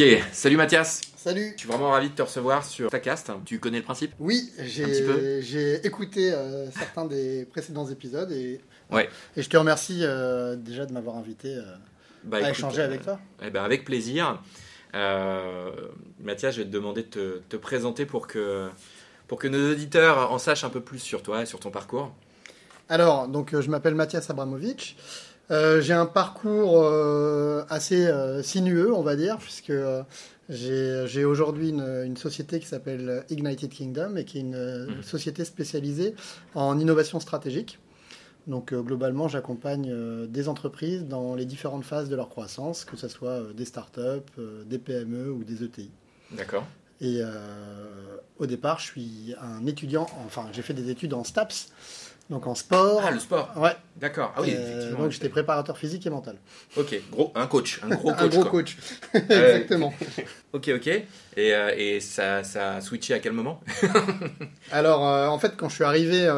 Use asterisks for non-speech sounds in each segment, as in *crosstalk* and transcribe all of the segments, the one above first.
Ok, salut Mathias. Salut. Je suis vraiment ravi de te recevoir sur TACAST. Tu connais le principe? Oui, j'ai écouté euh, certains des précédents épisodes et, Ouais. et je te remercie euh, déjà de m'avoir invité euh, Bah, à écoute, échanger avec toi. eh ben, avec plaisir. Mathias, je vais te demander de te, te présenter pour que, pour que nos auditeurs en sachent un peu plus sur toi et sur ton parcours. Alors, donc je m'appelle Mathias Abramovic. Euh, j'ai un parcours euh, assez euh, sinueux, on va dire, puisque j'ai aujourd'hui une, une société qui s'appelle Ignited Kingdom et qui est une Mhm. société spécialisée en innovation stratégique. Donc globalement, j'accompagne des entreprises dans les différentes phases de leur croissance, que ce soit des startups, des PME ou des ETI. D'accord. Et au départ, je suis un étudiant, enfin j'ai fait des études en STAPS, donc en sport. Ah, le sport. Ouais, D'accord. Ah oui, euh, effectivement. donc j'étais préparateur physique et mental. Ok, gros, un coach. Un gros *laughs* coach. un gros quoi. coach. *laughs* Exactement. *laughs* Ok, ok. Et, euh, et ça, ça a switché à quel moment Alors euh, en fait, quand je suis arrivé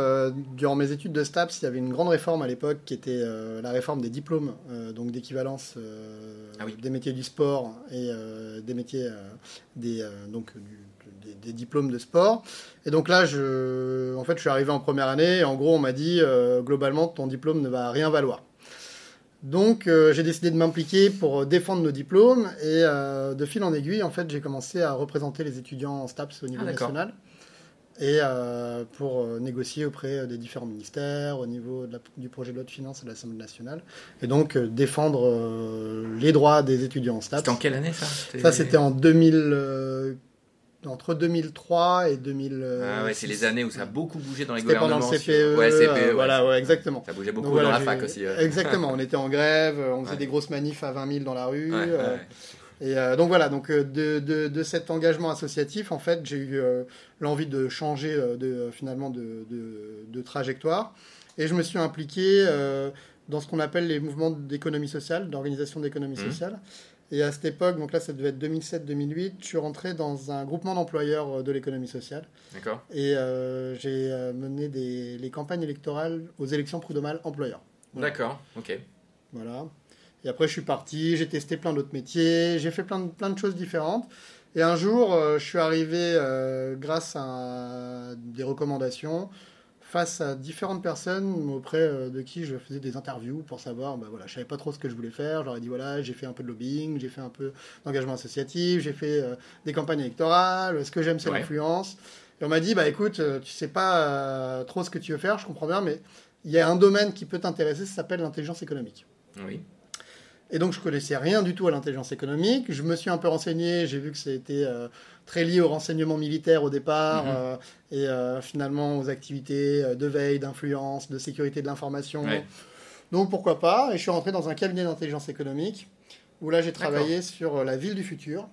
durant mes études de STAPS, il y avait une grande réforme à l'époque qui était la réforme des diplômes, donc d'équivalence Ah oui. des métiers du sport et des métiers des, donc, du- des, des diplômes de sport. Et donc là, je, en fait, je suis arrivé en première année et en gros, on m'a dit euh, globalement, ton diplôme ne va rien valoir. Donc, euh, j'ai décidé de m'impliquer pour défendre nos diplômes et euh, de fil en aiguille, en fait, j'ai commencé à représenter les étudiants en STAPS au niveau Ah, national et euh, pour euh, négocier auprès des différents ministères, au niveau de la- du projet de loi de finances à l'Assemblée nationale, et donc euh, défendre euh, les droits des étudiants en STAPS. C'était en quelle année ça? Ça, c'était en 2000, euh, entre 2003 et 2000. Ah ouais, c'est les années où ça a beaucoup bougé dans les C'était pendant gouvernements. le CPE. Ouais, CPE. euh, ouais. voilà, ouais, exactement. Ça bougeait beaucoup Donc voilà, dans la fac aussi. ouais. Exactement, on était en grève, euh, on faisait des grosses manifs à 20 000 dans la rue. Euh, et euh, donc voilà, donc euh, de, de, de cet engagement associatif, en fait, j'ai eu euh, l'envie de changer euh, de, finalement de, de, trajectoire. Et je me suis impliqué euh, dans ce qu'on appelle les mouvements d'économie sociale, d'organisation d'économie Mhm. sociale. Et à cette époque, donc là, ça devait être 2007-2008, je suis rentré dans un groupement d'employeurs euh, de l'économie sociale. D'accord. Et euh, j'ai euh, mené des, les campagnes électorales aux élections prud'homales employeurs. Voilà. D'accord. Ok. Voilà. Et après, je suis parti, j'ai testé plein d'autres métiers, j'ai fait plein de, plein de choses différentes. Et un jour, euh, je suis arrivé, euh, grâce à des recommandations, face à différentes personnes auprès euh, de qui je faisais des interviews pour savoir, bah voilà, je savais pas trop ce que je voulais faire. Ai dit, voilà, j'ai fait un peu de lobbying, j'ai fait un peu d'engagement associatif, j'ai fait euh, des campagnes électorales, ce que j'aime, c'est Ouais. l'influence. Et on m'a dit, bah écoute, euh, tu sais pas euh, trop ce que tu veux faire, je comprends bien, mais il y a un domaine qui peut t'intéresser, ça s'appelle l'intelligence économique. Oui. Et donc, je connaissais rien du tout à l'intelligence économique. Je me suis un peu renseigné. J'ai vu que c'était euh, très lié au renseignement militaire au départ Mhm. euh, et euh, finalement aux activités de veille, d'influence, de sécurité de l'information. Ouais. Donc, pourquoi pas Et je suis rentré dans un cabinet d'intelligence économique où là, j'ai travaillé sur la ville du futur.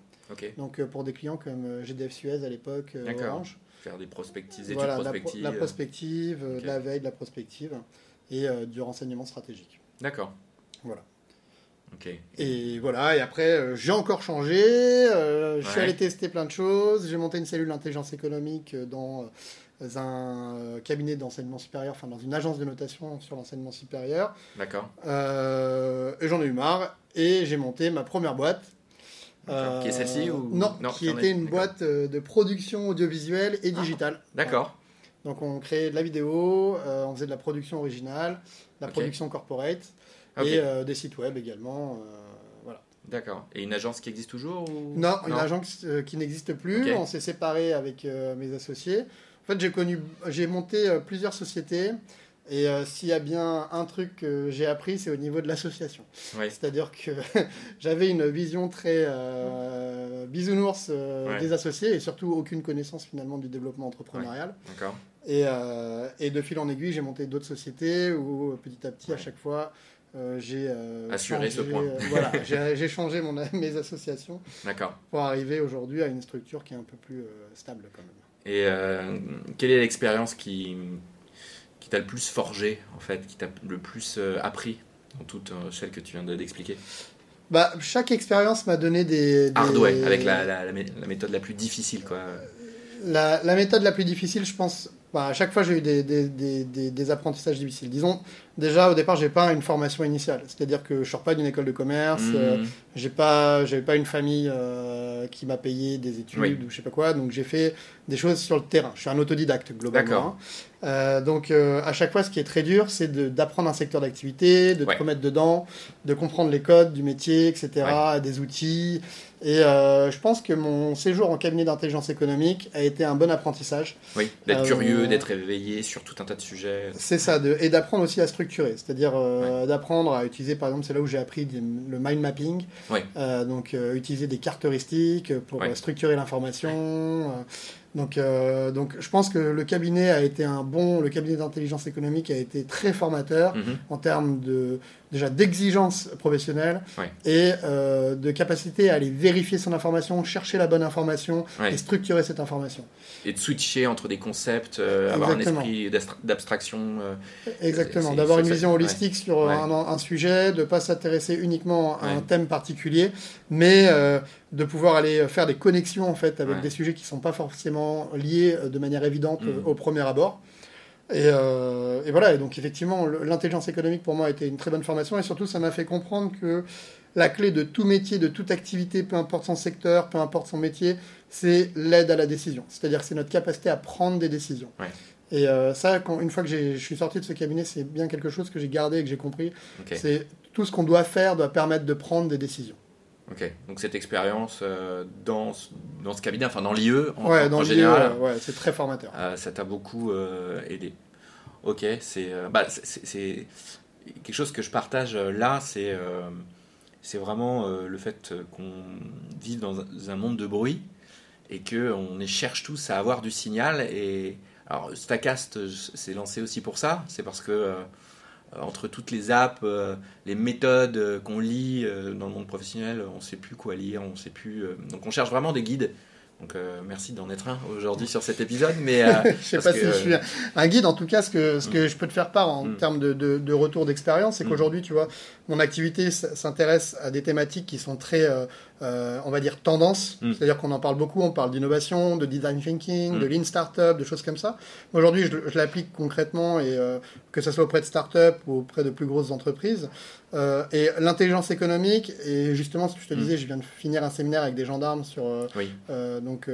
Donc, pour des clients comme GDF Suez à l'époque. Orange. Faire des prospectives, Voilà, de la, pro- prospectives. la prospective, de la veille, de la prospective et du renseignement stratégique. D'accord. Voilà. Et voilà, et après, euh, j'ai encore changé, euh, je suis allé tester plein de choses, j'ai monté une cellule d'intelligence économique euh, dans euh, un cabinet d'enseignement supérieur, enfin dans une agence de notation sur l'enseignement supérieur, D'accord. Euh, et j'en ai eu marre, et j'ai monté ma première boîte. Qui est celle-ci ou- Non, Non, qui était une. Ah. boîte de production audiovisuelle et digitale. D'accord. Donc on créait de la vidéo, on faisait de la production originale, de la production corporate, Ok. et euh, des sites web également. euh, voilà. D'accord. Et une agence qui existe toujours ou... Non, une agence euh, qui n'existe plus. On s'est séparé avec mes associés. En fait, j'ai connu, j'ai monté plusieurs sociétés. Et euh, s'il y a bien un truc que j'ai appris, c'est au niveau de l'association. C'est-à-dire que *laughs* j'avais une vision très euh, bisounours euh, Ouais. des associés et surtout aucune connaissance finalement du développement entrepreneurial. Et, et de fil en aiguille, j'ai monté d'autres sociétés où petit à petit, à chaque fois, euh, j'ai euh, Assuré ce changé, point. euh, voilà, *laughs* j'ai changé mon, *laughs* mes associations pour arriver aujourd'hui à une structure qui est un peu plus stable quand même. Et quelle est l'expérience qui, qui t'a le plus forgé, en fait, qui t'a le plus appris dans toute euh, celle que tu viens de- d'expliquer? Bah, chaque expérience m'a donné des, des- Hardway, avec la, la, la mé- la méthode la plus difficile, quoi. La, la méthode la plus difficile, je pense, bah, à chaque fois, j'ai eu des, des, des apprentissages difficiles. Disons, déjà, au départ, j'ai pas une formation initiale. C'est-à-dire que je sors pas d'une école de commerce, Mhm. euh, j'ai pas, j'avais pas une famille euh, qui m'a payé des études Oui. ou je sais pas quoi. Donc, j'ai fait des choses sur le terrain. Je suis un autodidacte, globalement. Euh, donc, euh, à chaque fois, ce qui est très dur, c'est d'apprendre un secteur d'activité, de Ouais. te remettre dedans, de comprendre les codes du métier, etc., des outils. Et euh, je pense que mon séjour en cabinet d'intelligence économique a été un bon apprentissage. Oui, d'être Euh, curieux, d'être éveillé sur tout un tas de sujets. C'est ça, de, et d'apprendre aussi à structurer, c'est-à-dire euh, d'apprendre à utiliser, par exemple, c'est là où j'ai appris le mind mapping, Ouais. Euh, donc euh, utiliser des cartes heuristiques pour Ouais. structurer l'information. donc, donc, je pense que le cabinet a été un bon, le cabinet d'intelligence économique a été très formateur Mhm. en termes de déjà d'exigence professionnelle et euh, de capacité à aller vérifier son information, chercher la bonne information et structurer cette information. Et de switcher entre des concepts, euh, avoir un esprit d'abstraction. euh, Exactement, d'avoir une vision ouais. holistique sur Ouais. un, un sujet, de ne pas s'intéresser uniquement à un thème particulier, mais de pouvoir aller faire des connexions en fait avec des sujets qui ne sont pas forcément liés de manière évidente euh, au premier abord. Et, euh, et voilà, et donc effectivement, l'intelligence économique pour moi a été une très bonne formation et surtout ça m'a fait comprendre que la clé de tout métier, de toute activité, peu importe son secteur, peu importe son métier, c'est l'aide à la décision. C'est-à-dire que c'est notre capacité à prendre des décisions. Ouais. Et euh, ça, quand, une fois que je suis sorti de ce cabinet, c'est bien quelque chose que j'ai gardé et que j'ai compris. Ok. C'est tout ce qu'on doit faire doit permettre de prendre des décisions. Ok. Donc cette expérience euh, dans, ce- dans ce cabinet, enfin dans l'IE en, ouais, en- dans en général, ouais, c'est très formateur. euh, ça t'a beaucoup euh, aidé. Ok, c'est bah, c'est- quelque chose que je partage là, c'est c'est vraiment le fait qu'on vive dans un, monde de bruit et que on cherche tous à avoir du signal. Et alors Stacast s'est lancé aussi pour ça. C'est parce que entre toutes les apps, euh, les méthodes euh, qu'on lit euh, dans le monde professionnel, on ne sait plus quoi lire, on sait plus. euh, donc on cherche vraiment des guides. Donc euh, merci d'en être un aujourd'hui sur cet épisode, mais euh, *laughs* je sais pas que, si je suis un- guide. En tout cas, ce que, ce que je peux te faire part en Mm. termes de, de- de retour d'expérience, c'est Mm. qu'aujourd'hui, tu vois, mon activité s'intéresse à des thématiques qui sont très, euh, euh, on va dire, tendance. Mm. C'est-à-dire qu'on en parle beaucoup. On parle d'innovation, de design thinking, Mm. de lean startup, de choses comme ça. Aujourd'hui, je, je l'applique concrètement et euh, que ce soit auprès de startups ou auprès de plus grosses entreprises. Euh, et l'intelligence économique, et justement, ce que je te Mm. disais, je viens de finir un séminaire avec des gendarmes sur oui, donc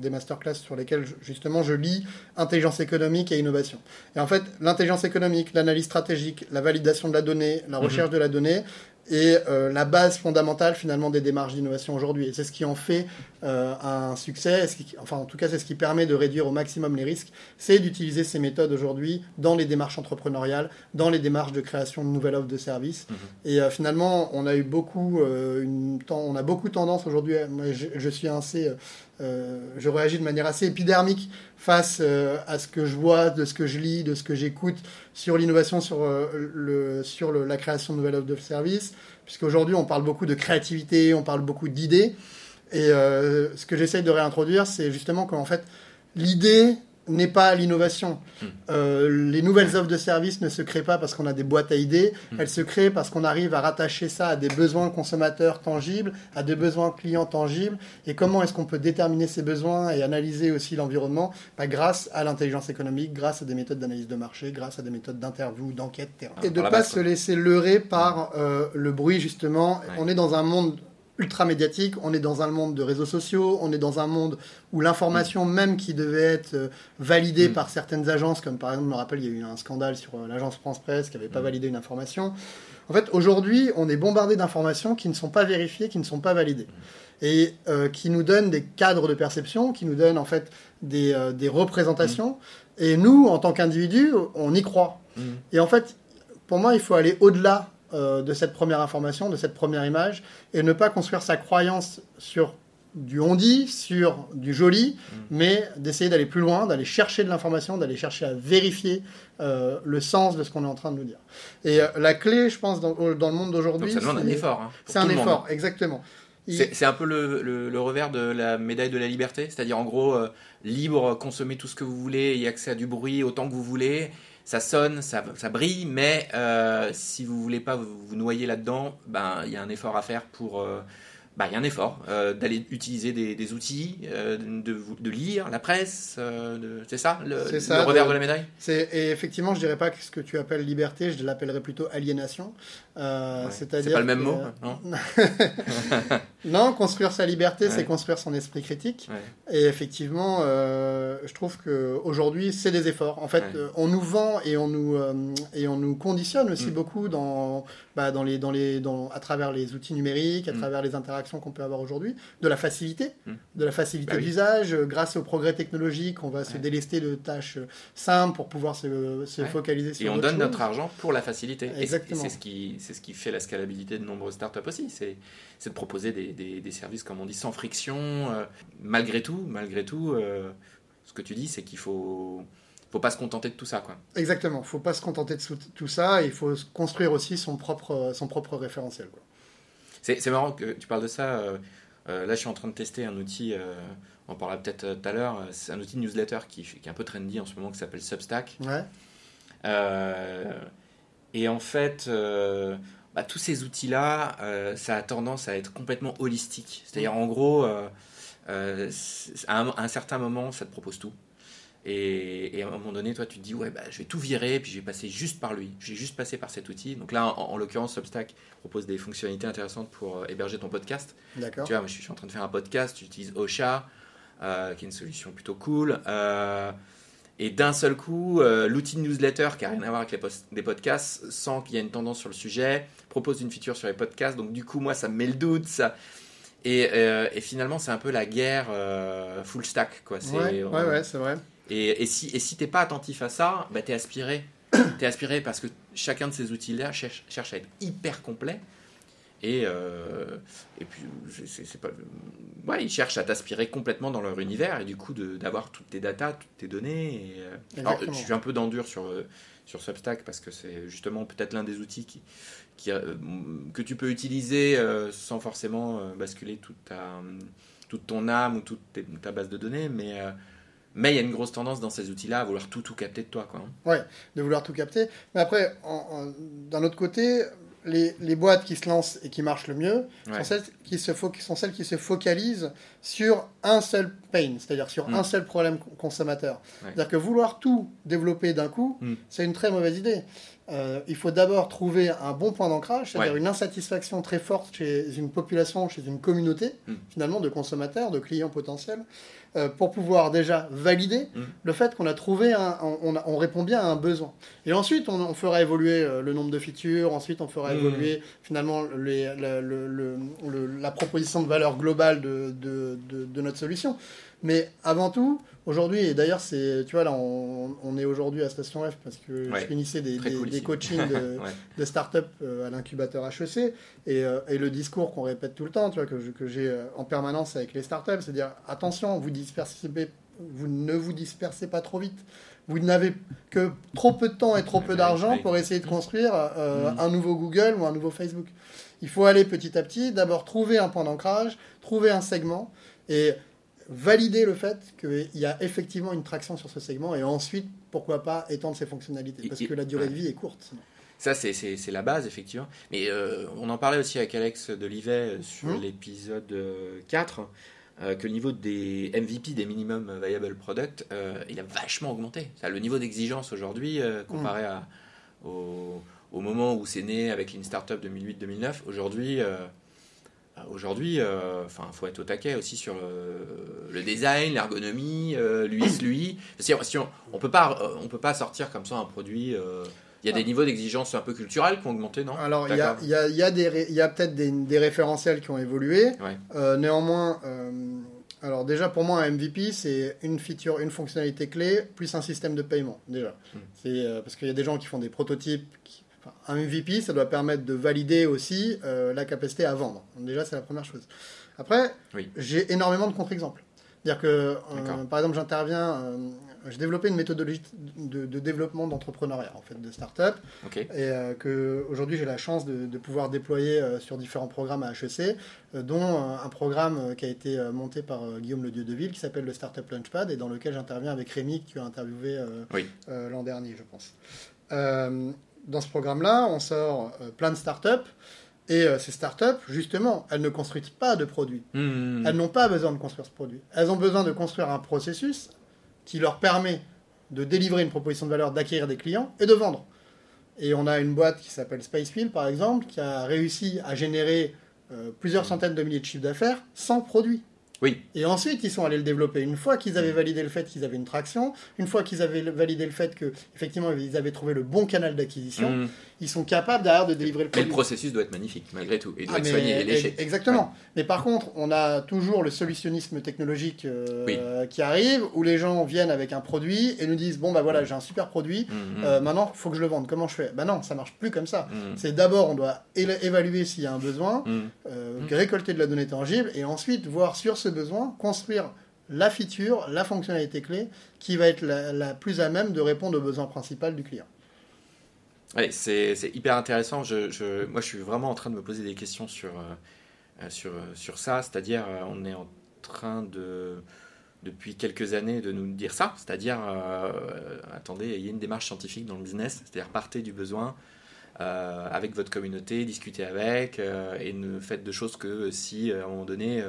des masterclass sur lesquels je- justement je lis intelligence économique et innovation. Et en fait, l'intelligence économique, l'analyse stratégique, la validation de la donnée, la recherche de la donnée est euh, la base fondamentale finalement des démarches d'innovation aujourd'hui. Et c'est ce qui en fait euh, un succès, et ce qui- enfin en tout cas c'est ce qui permet de réduire au maximum les risques, c'est d'utiliser ces méthodes aujourd'hui dans les démarches entrepreneuriales, dans les démarches de création de nouvelles offres de services. Mhm. Et euh, finalement, on a eu beaucoup, euh, une on a beaucoup tendance aujourd'hui. je, je suis assez, euh, je réagis de manière assez épidermique face euh, à ce que je vois, de ce que je lis, de ce que j'écoute sur l'innovation, sur euh, le, sur le- la création de nouvelles offres de services. Puisqu'aujourd'hui, on parle beaucoup de créativité, on parle beaucoup d'idées. Et euh, ce que j'essaye de réintroduire, c'est justement qu'en fait, l'idée n'est pas l'innovation. Mm. Euh, les nouvelles offres de services ne se créent pas parce qu'on a des boîtes à idées, Mm. elles se créent parce qu'on arrive à rattacher ça à des besoins consommateurs tangibles, à des besoins clients tangibles. Et comment est-ce qu'on peut déterminer ces besoins et analyser aussi l'environnement? Bah, Grâce à l'intelligence économique, grâce à des méthodes d'analyse de marché, grâce à des méthodes d'interview, d'enquête, terrain. Ah, Et de ne pas base, se laisser leurrer par euh, le bruit, justement. Ouais. On est dans un monde ultra médiatique, on est dans un monde de réseaux sociaux, on est dans un monde où l'information même qui devait être euh, validée Mm. par certaines agences, comme par exemple, je me rappelle, il y a eu un scandale sur euh, l'agence France Presse qui n'avait pas Mm. validé une information. En fait, aujourd'hui, on est bombardé d'informations qui ne sont pas vérifiées, qui ne sont pas validées. Et euh, qui nous donnent des cadres de perception, qui nous donnent en fait des, euh, des représentations. Et nous, en tant qu'individus, on y croit. Et en fait, pour moi, il faut aller au-delà euh, de cette première information, de cette première image, et ne pas construire sa croyance sur du on-dit, sur du joli, mais d'essayer d'aller plus loin, d'aller chercher de l'information, d'aller chercher à vérifier euh, le sens de ce qu'on est en train de nous dire. Et euh, la clé, je pense, dans, dans le monde d'aujourd'hui, ça demande un effort. hein, c'est un monde. effort, exactement. Il- C'est c'est un peu le, le- le revers de la médaille de la liberté, c'est-à-dire en gros, euh, libre, consommer tout ce que vous voulez, y accès à du bruit autant que vous voulez, ça sonne, ça, ça brille, mais euh, si vous voulez pas vous, vous noyer là-dedans, ben il y a un effort à faire pour, euh, bah, il y a un effort euh, d'aller utiliser des, des outils, euh, de, de lire la presse, euh, c'est ça le, revers de- de la médaille? Et effectivement, je dirais pas que ce que tu appelles liberté, je l'appellerais plutôt aliénation. Ouais. C'est pas le même que- mot non? *laughs* *laughs* Non, construire sa liberté, Ouais. c'est construire son esprit critique. Ouais. Et effectivement, euh, je trouve que aujourd'hui, c'est des efforts. En fait, Ouais. euh, on nous vend et on nous euh, et on nous conditionne aussi Mm. beaucoup dans, bah, dans les dans les dans à travers les outils numériques, à Mm. travers les interactions qu'on peut avoir aujourd'hui, de la facilité, Mm. de la facilité Bah d'usage. Grâce au progrès technologique, on va se délester de tâches simples pour pouvoir se, se focaliser sur Et on donne chose. notre argent pour la facilité. Exactement. Et c'est ce qui, c'est ce qui fait la scalabilité de nombreuses startups aussi. C'est, c'est de proposer des, des- des services, comme on dit, sans friction. euh, malgré tout, malgré tout, euh, ce que tu dis, c'est qu'il faut, faut pas se contenter de tout ça, quoi. Exactement. Faut pas se contenter de tout ça. Il faut construire aussi son propre son propre référentiel. C'est, marrant que tu parles de ça. euh, là, je suis en train de tester un outil. euh, on en parlera peut-être tout à l'heure. C'est un outil de newsletter qui, qui est un peu trendy en ce moment, qui s'appelle Substack. Ouais. Euh, et en fait, bah, tous ces outils-là, euh, ça a tendance à être complètement holistique. C'est-à-dire, en gros, euh, euh, à, un, à un certain moment, ça te propose tout. Et, et à un moment donné, toi, tu te dis, ouais, bah, je vais tout virer, puis je vais passer juste par lui. Je vais juste passer par cet outil. Donc là, en, en l'occurrence, Substack propose des fonctionnalités intéressantes pour héberger ton podcast. D'accord. Tu vois, moi, je suis en train de faire un podcast, j'utilise Ocha, qui est une solution plutôt cool. Et d'un seul coup, euh, l'outil de newsletter, qui n'a rien à voir avec les, des podcasts, sent qu'il y a une tendance sur le sujet, propose une feature sur les podcasts. Donc, du coup, moi, ça me met le doute. Ça... Et, euh, et finalement, c'est un peu la guerre euh, full stack. Quoi. C'est- Ouais, ouais, ouais, c'est vrai. Et, et si et si t'es pas attentif à ça, bah, t'es aspiré. *coughs* t'es aspiré parce que chacun de ces outils-là cherche, cherche à être hyper complet. Et, euh, et puis, c'est pas. Ouais, ils cherchent à t'aspirer complètement dans leur univers et du coup de- d'avoir toutes tes datas, toutes tes données. Et, alors, je suis un peu d'endure sur, sur Substack parce que c'est justement peut-être l'un des outils qui, qui, euh, que tu peux utiliser euh, sans forcément euh, basculer toute, ta, toute ton âme ou toute ta base de données. Mais. mais il y a une grosse tendance dans ces outils-là à vouloir tout, tout capter de toi. Quoi, hein. de vouloir tout capter. Mais après, d'un autre côté, les, les boîtes qui se lancent et qui marchent le mieux Ouais. sont, celles qui se sont celles qui se focalisent sur un seul pain, c'est-à-dire sur Mm. un seul problème co- consommateur. Ouais. C'est-à-dire que vouloir tout développer d'un coup, Mm. c'est une très mauvaise idée. Euh, il faut d'abord trouver un bon point d'ancrage, c'est-à-dire Ouais. une insatisfaction très forte chez une population, chez une communauté, Mm. finalement, de consommateurs, de clients potentiels, euh, pour pouvoir déjà valider Mm. le fait qu'on a trouvé, un, on, on répond bien à un besoin. Et ensuite, on, on fera évoluer euh, le nombre de features, ensuite, on fera Mm. évoluer finalement les- la, le- le- le- la proposition de valeur globale de, de- de- de notre solution. Mais avant tout, aujourd'hui, et d'ailleurs, c'est, tu vois, là, on, on est aujourd'hui à Station F parce que Ouais. je finissais des, Très des- cool des ici. coachings de, *laughs* Ouais. de start-up euh, à l'incubateur HEC et, euh, et le discours qu'on répète tout le temps, tu vois, que, j'ai euh, en permanence avec les start-up, c'est dire attention, vous dispersez, vous ne vous dispersez pas trop vite. Vous n'avez que trop peu de temps et trop peu d'argent pour essayer de construire euh, Mhm. un nouveau Google ou un nouveau Facebook. Il faut aller petit à petit, d'abord trouver un point d'ancrage, trouver un segment et valider le fait qu'il y a effectivement une traction sur ce segment et ensuite, pourquoi pas, étendre ses fonctionnalités. Parce que la durée de vie est courte. Ça, c'est- la base, effectivement. Mais euh, on en parlait aussi avec Alex Delivet euh, sur Mhm. l'épisode euh, 4, euh, que le niveau des MVP, des Minimum Viable Product, euh, il a vachement augmenté. Ça, le niveau d'exigence aujourd'hui, euh, comparé à, au, au moment où c'est né avec Lean Startup 2008-2009, aujourd'hui... euh, Aujourd'hui, euh, enfin, faut être au taquet aussi sur le, le design, l'ergonomie, euh, lui. *coughs* Si, si on, on peut pas, euh, on peut pas sortir comme ça un produit. euh, il y a des niveaux d'exigence un peu culturels qui ont augmenté, non? Alors, il y a, y a- y a peut-être des, des référentiels qui ont évolué. Ouais. Euh, néanmoins, euh, alors déjà pour moi, un MVP, c'est une feature, une fonctionnalité clé, plus un système de paiement, déjà. Mm. C'est euh, parce qu'il y a des gens qui font des prototypes. qui- un MVP, ça doit permettre de valider aussi euh, la capacité à vendre. Déjà, c'est la première chose. Après, Oui. j'ai énormément de contre-exemples. C'est-à-dire que, euh, par exemple, j'interviens, euh, j'ai développé une méthodologie de, de développement d'entrepreneuriat, en fait, de start-up et que aujourd'hui j'ai la chance de, de pouvoir déployer sur différents programmes à HEC, dont un programme qui a été monté par Guillaume Le Dieu-de-Ville qui s'appelle le Startup Launchpad et dans lequel j'interviens avec Rémi que tu as interviewé Oui. l'an dernier, je pense. Dans ce programme-là, on sort euh, plein de startups Et euh, ces startups, justement, elles ne construisent pas de produits. Hmm. Elles n'ont pas besoin de construire ce produit. Elles ont besoin de construire un processus qui leur permet de délivrer une proposition de valeur, d'acquérir des clients et de vendre. Et on a une boîte qui s'appelle Spacefield, par exemple, qui a réussi à générer euh, plusieurs centaines de milliers de chiffres d'affaires sans produit. Oui. Et ensuite, ils sont allés le développer. Une fois qu'ils avaient validé le fait qu'ils avaient une traction, une fois qu'ils avaient validé le fait que, effectivement, ils avaient trouvé le bon canal d'acquisition, Hmm. ils sont capables derrière de délivrer le Mais le produit. processus doit être magnifique, malgré tout. Et il doit Ah, être mais soigné et léché. ex- Exactement. Mais par contre, on a toujours le solutionnisme technologique euh, qui arrive, où les gens viennent avec un produit et nous disent bon bah voilà, j'ai un super produit, hmm. euh, maintenant il faut que je le vende. Comment je fais? Ben non, ça marche plus comme ça. C'est d'abord on doit évaluer s'il y a un besoin, euh, Mm. récolter de la donnée tangible et ensuite voir sur ce besoin construire la feature, la fonctionnalité clé qui va être la, plus à même de répondre au besoin principal du client. Ouais, c'est hyper intéressant. Je, moi, je suis vraiment en train de me poser des questions sur, euh, euh, sur, euh, sur ça. C'est-à-dire, on est en train de, depuis quelques années, de nous dire ça. C'est-à-dire, attendez, il y a une démarche scientifique dans le business. C'est-à-dire, partez du besoin avec votre communauté, discutez avec et ne faites de choses que si, à un moment donné,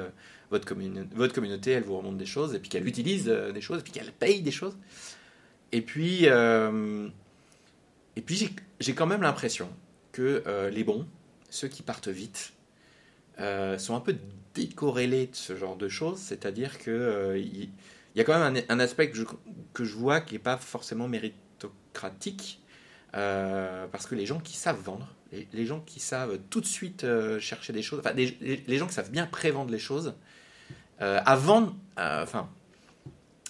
votre, votre communauté, elle vous remonte des choses et puis qu'elle utilise euh, des choses et puis qu'elle paye des choses. Et puis, euh, puis j'ai- quand même l'impression que euh, les bons, ceux qui partent vite, sont un peu décorrélés de ce genre de choses. C'est-à-dire que il y, a quand même un, aspect que je, que je vois qui n'est pas forcément méritocratique. parce que les gens qui savent vendre, les, gens qui savent tout de suite chercher des choses, enfin, les, les- gens qui savent bien prévendre les choses, avant, euh, enfin,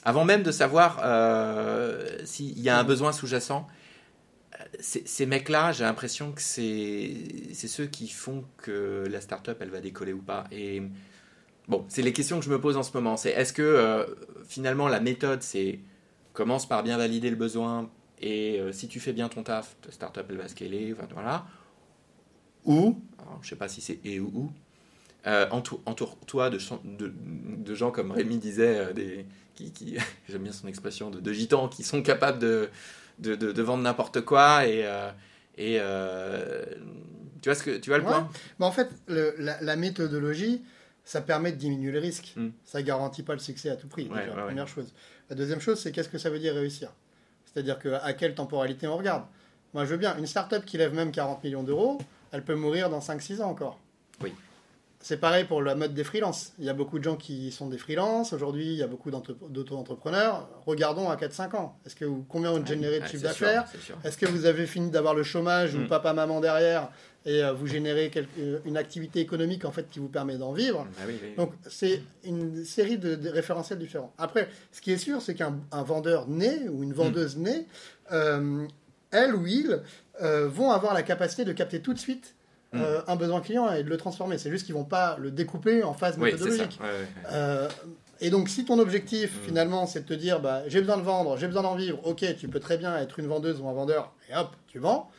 avant même de savoir euh, s'il y a un besoin sous-jacent, euh, ces, mecs-là, j'ai l'impression que c'est ceux qui font que la startup elle va décoller ou pas. Et bon, c'est les questions que je me pose en ce moment. C'est est-ce que euh, finalement la méthode c'est commence par bien valider le besoin et euh, si tu fais bien ton taf, ta startup elle va scaler, voilà. Ou, je sais pas si c'est et ou ou, euh, entoure- entoure-toi de, chan- de, de gens comme Rémi disait, euh, des, qui, qui- *laughs* j'aime bien son expression, de, de gitans qui sont capables de, vendre n'importe quoi et, euh, et tu vois ce que tu vois le Ouais. point? En fait, le- la, la méthodologie, ça permet de diminuer le risque. Mm. Ça garantit pas le succès à tout prix. Ouais, déjà, ouais, la première chose. La deuxième chose, c'est qu'est-ce que ça veut dire réussir? C'est-à-dire que à quelle temporalité on regarde? Moi, je veux bien. Une startup qui lève même 40 millions d'euros, elle peut mourir dans 5-6 ans encore. Oui. C'est pareil pour la mode des freelances. Il y a beaucoup de gens qui sont des freelances. Aujourd'hui, il y a beaucoup d'auto-entrepreneurs. Regardons à 4-5 ans. Est-ce que vous, combien vous générez de chiffre d'affaires est-ce que vous avez fini d'avoir le chômage ou Mm. papa-maman derrière et euh, vous générez quelque- une activité économique en fait qui vous permet d'en vivre Ah oui, oui. Donc c'est une série de, de référentiels différents. Après, ce qui est sûr, c'est qu'un un vendeur né ou une vendeuse Mm. née, euh, elle ou il, euh, vont avoir la capacité de capter tout de suite Mm. euh, un besoin client et de le transformer. C'est juste qu'ils vont pas le découper en phase oui, c'est ça. méthodologique. Ouais, ouais, ouais. Euh, et donc, si ton objectif, Mm. finalement, c'est de te dire, bah, j'ai besoin de vendre, j'ai besoin d'en vivre, ok, tu peux très bien être une vendeuse ou un vendeur, et hop, tu vends.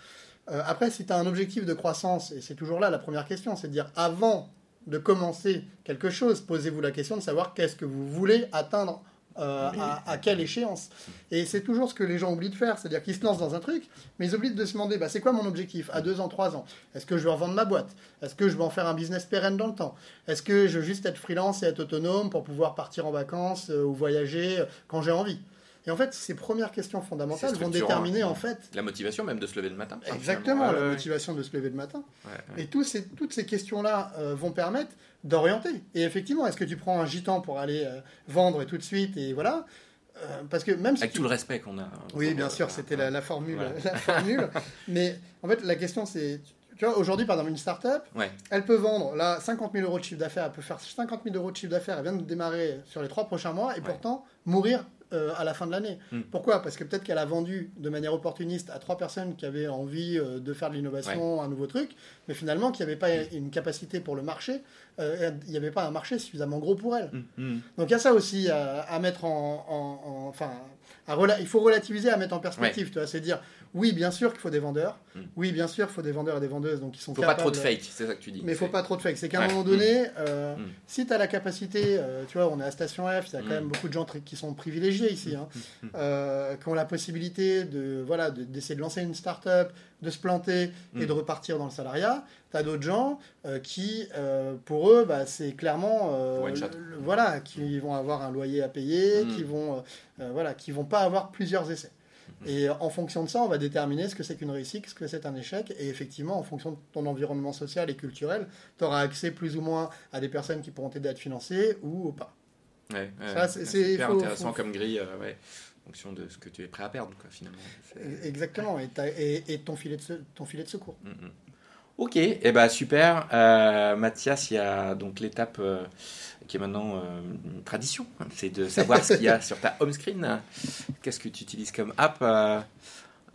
Euh, après, si tu as un objectif de croissance, et c'est toujours là la première question, c'est de dire, avant de commencer quelque chose, posez-vous la question de savoir qu'est-ce que vous voulez atteindre, euh, à quelle échéance. Et c'est toujours ce que les gens oublient de faire, c'est-à-dire qu'ils se lancent dans un truc, mais ils oublient de se demander, bah, c'est quoi mon objectif à deux ans, trois ans? Est-ce que je veux revendre ma boîte? Est-ce que je veux en faire un business pérenne dans le temps? Est-ce que je veux juste être freelance et être autonome pour pouvoir partir en vacances euh, ou voyager euh, quand j'ai envie? Et en fait, ces premières questions fondamentales vont déterminer hein. en fait La motivation même de se lever le matin. exactement la Ouais, ouais, motivation de se lever le matin. ouais, ouais. Et tous ces, toutes ces questions-là euh, vont permettre d'orienter. Et effectivement, est-ce que tu prends un gitan pour aller euh, vendre et tout de suite et voilà Euh, Parce que même si Avec tu- tout le respect qu'on a. oui, bien sûr, c'était la, la formule. *laughs* La formule. Mais en fait, la question, c'est, tu vois, aujourd'hui, par exemple, une start-up, Ouais. elle peut vendre là 50 000 euros de chiffre d'affaires, elle peut faire 50 000 euros de chiffre d'affaires, elle vient de démarrer sur les trois prochains mois et Ouais. pourtant mourir euh, à la fin de l'année. Hmm. Pourquoi? Parce que peut-être qu'elle a vendu de manière opportuniste à trois personnes qui avaient envie euh, de faire de l'innovation, un nouveau truc, mais finalement qui n'avaient pas une capacité pour le marché, euh, il n'y avait pas un marché suffisamment gros pour elle. Hum. Donc il y a ça aussi à, à mettre en, en- en- enfin, il faut relativiser, à mettre en perspective. Tu vois, c'est dire, oui, bien sûr qu'il faut des vendeurs. Mm. Oui, bien sûr, il faut des vendeurs et des vendeuses, donc ils sont Faut pas trop de fake, c'est ça que tu dis. Mais il faut pas trop de fake. C'est qu'à un moment donné, euh, Mm. si tu as la capacité, euh, tu vois, on est à Station F, il y a quand Mm. même beaucoup de gens qui sont privilégiés ici, hein, Mm. euh, qui ont la possibilité de voilà de- d'essayer de lancer une start-up, de se planter et Mm. de repartir dans le salariat. Tu as d'autres gens qui, pour eux, bah, c'est clairement. le- le- voilà, qui vont avoir un loyer à payer, Mm. qui vont. voilà, qui vont pas avoir plusieurs essais. Et en fonction de ça, on va déterminer ce que c'est qu'une réussite, ce que c'est un échec. Et effectivement, en fonction de ton environnement social et culturel, tu auras accès plus ou moins à des personnes qui pourront t'aider à te financer ou pas. Ouais, c'est- faut- intéressant faut- comme grille, euh, ouais, fonction de ce que tu es prêt à perdre, quoi, finalement. Exactement. Et, t'as- et, et ton, filet de, se- ton filet de secours. Mm, mm. Ok, et eh ben super. Euh, Mathias, il y a donc l'étape euh, qui est maintenant euh, une tradition, hein, c'est de savoir ce qu'il y a *laughs* sur ta home screen. Qu'est-ce que tu utilises comme app euh,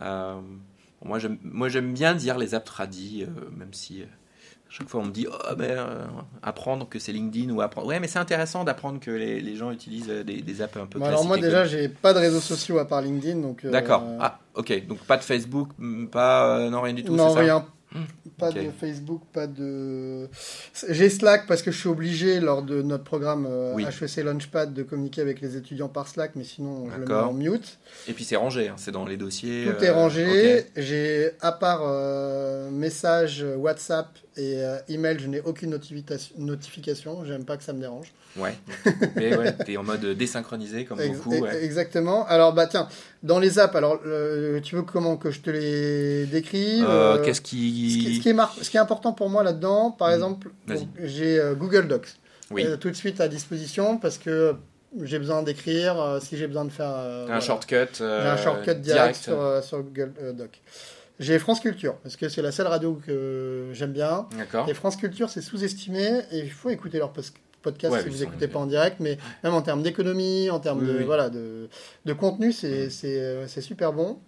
euh, Moi, j'aime, moi, j'aime bien dire les apps tradis, même si chaque fois on me dit oh, ben, euh, apprendre que c'est LinkedIn ou apprendre. Ouais, mais c'est intéressant d'apprendre que les, les gens utilisent des, des apps un peu Bon, alors moi déjà, connues. j'ai pas de réseaux sociaux à part LinkedIn, donc. euh, D'accord. Ah, ok. Donc pas de Facebook, pas euh, non rien du tout. non, ça Pas de Facebook, pas de. J'ai Slack parce que je suis obligé lors de notre programme euh, Oui. HEC Launchpad de communiquer avec les étudiants par Slack, mais sinon je le mets en mute. Et puis c'est rangé, hein, c'est dans les dossiers. Tout euh, est rangé. ok. J'ai, à part euh, message, WhatsApp et euh, email, je n'ai aucune notification. J'aime pas que ça me dérange. Ouais. Mais ouais, t'es en mode désynchronisé comme Ex- beaucoup. ouais. Exactement. Alors, bah tiens, dans les apps, alors, euh, tu veux comment que je te les décrive Euh, Euh, Qu'est-ce ce, qui, ce qui est mar- ce qui est important pour moi là-dedans, par Mm. exemple, j'ai euh, Google Docs Oui. tout de suite à disposition parce que j'ai besoin d'écrire, si j'ai besoin de faire. un voilà. shortcut. Un shortcut direct, sur, sur Google euh, Doc. J'ai France Culture, parce que c'est la seule radio que j'aime bien. D'accord. Et France Culture, c'est sous-estimé, et il faut écouter leur podcast Ouais, si vous n'écoutez pas en direct, mais même en termes d'économie, en termes Oui, de, oui. Voilà, de, de contenu, c'est super bon.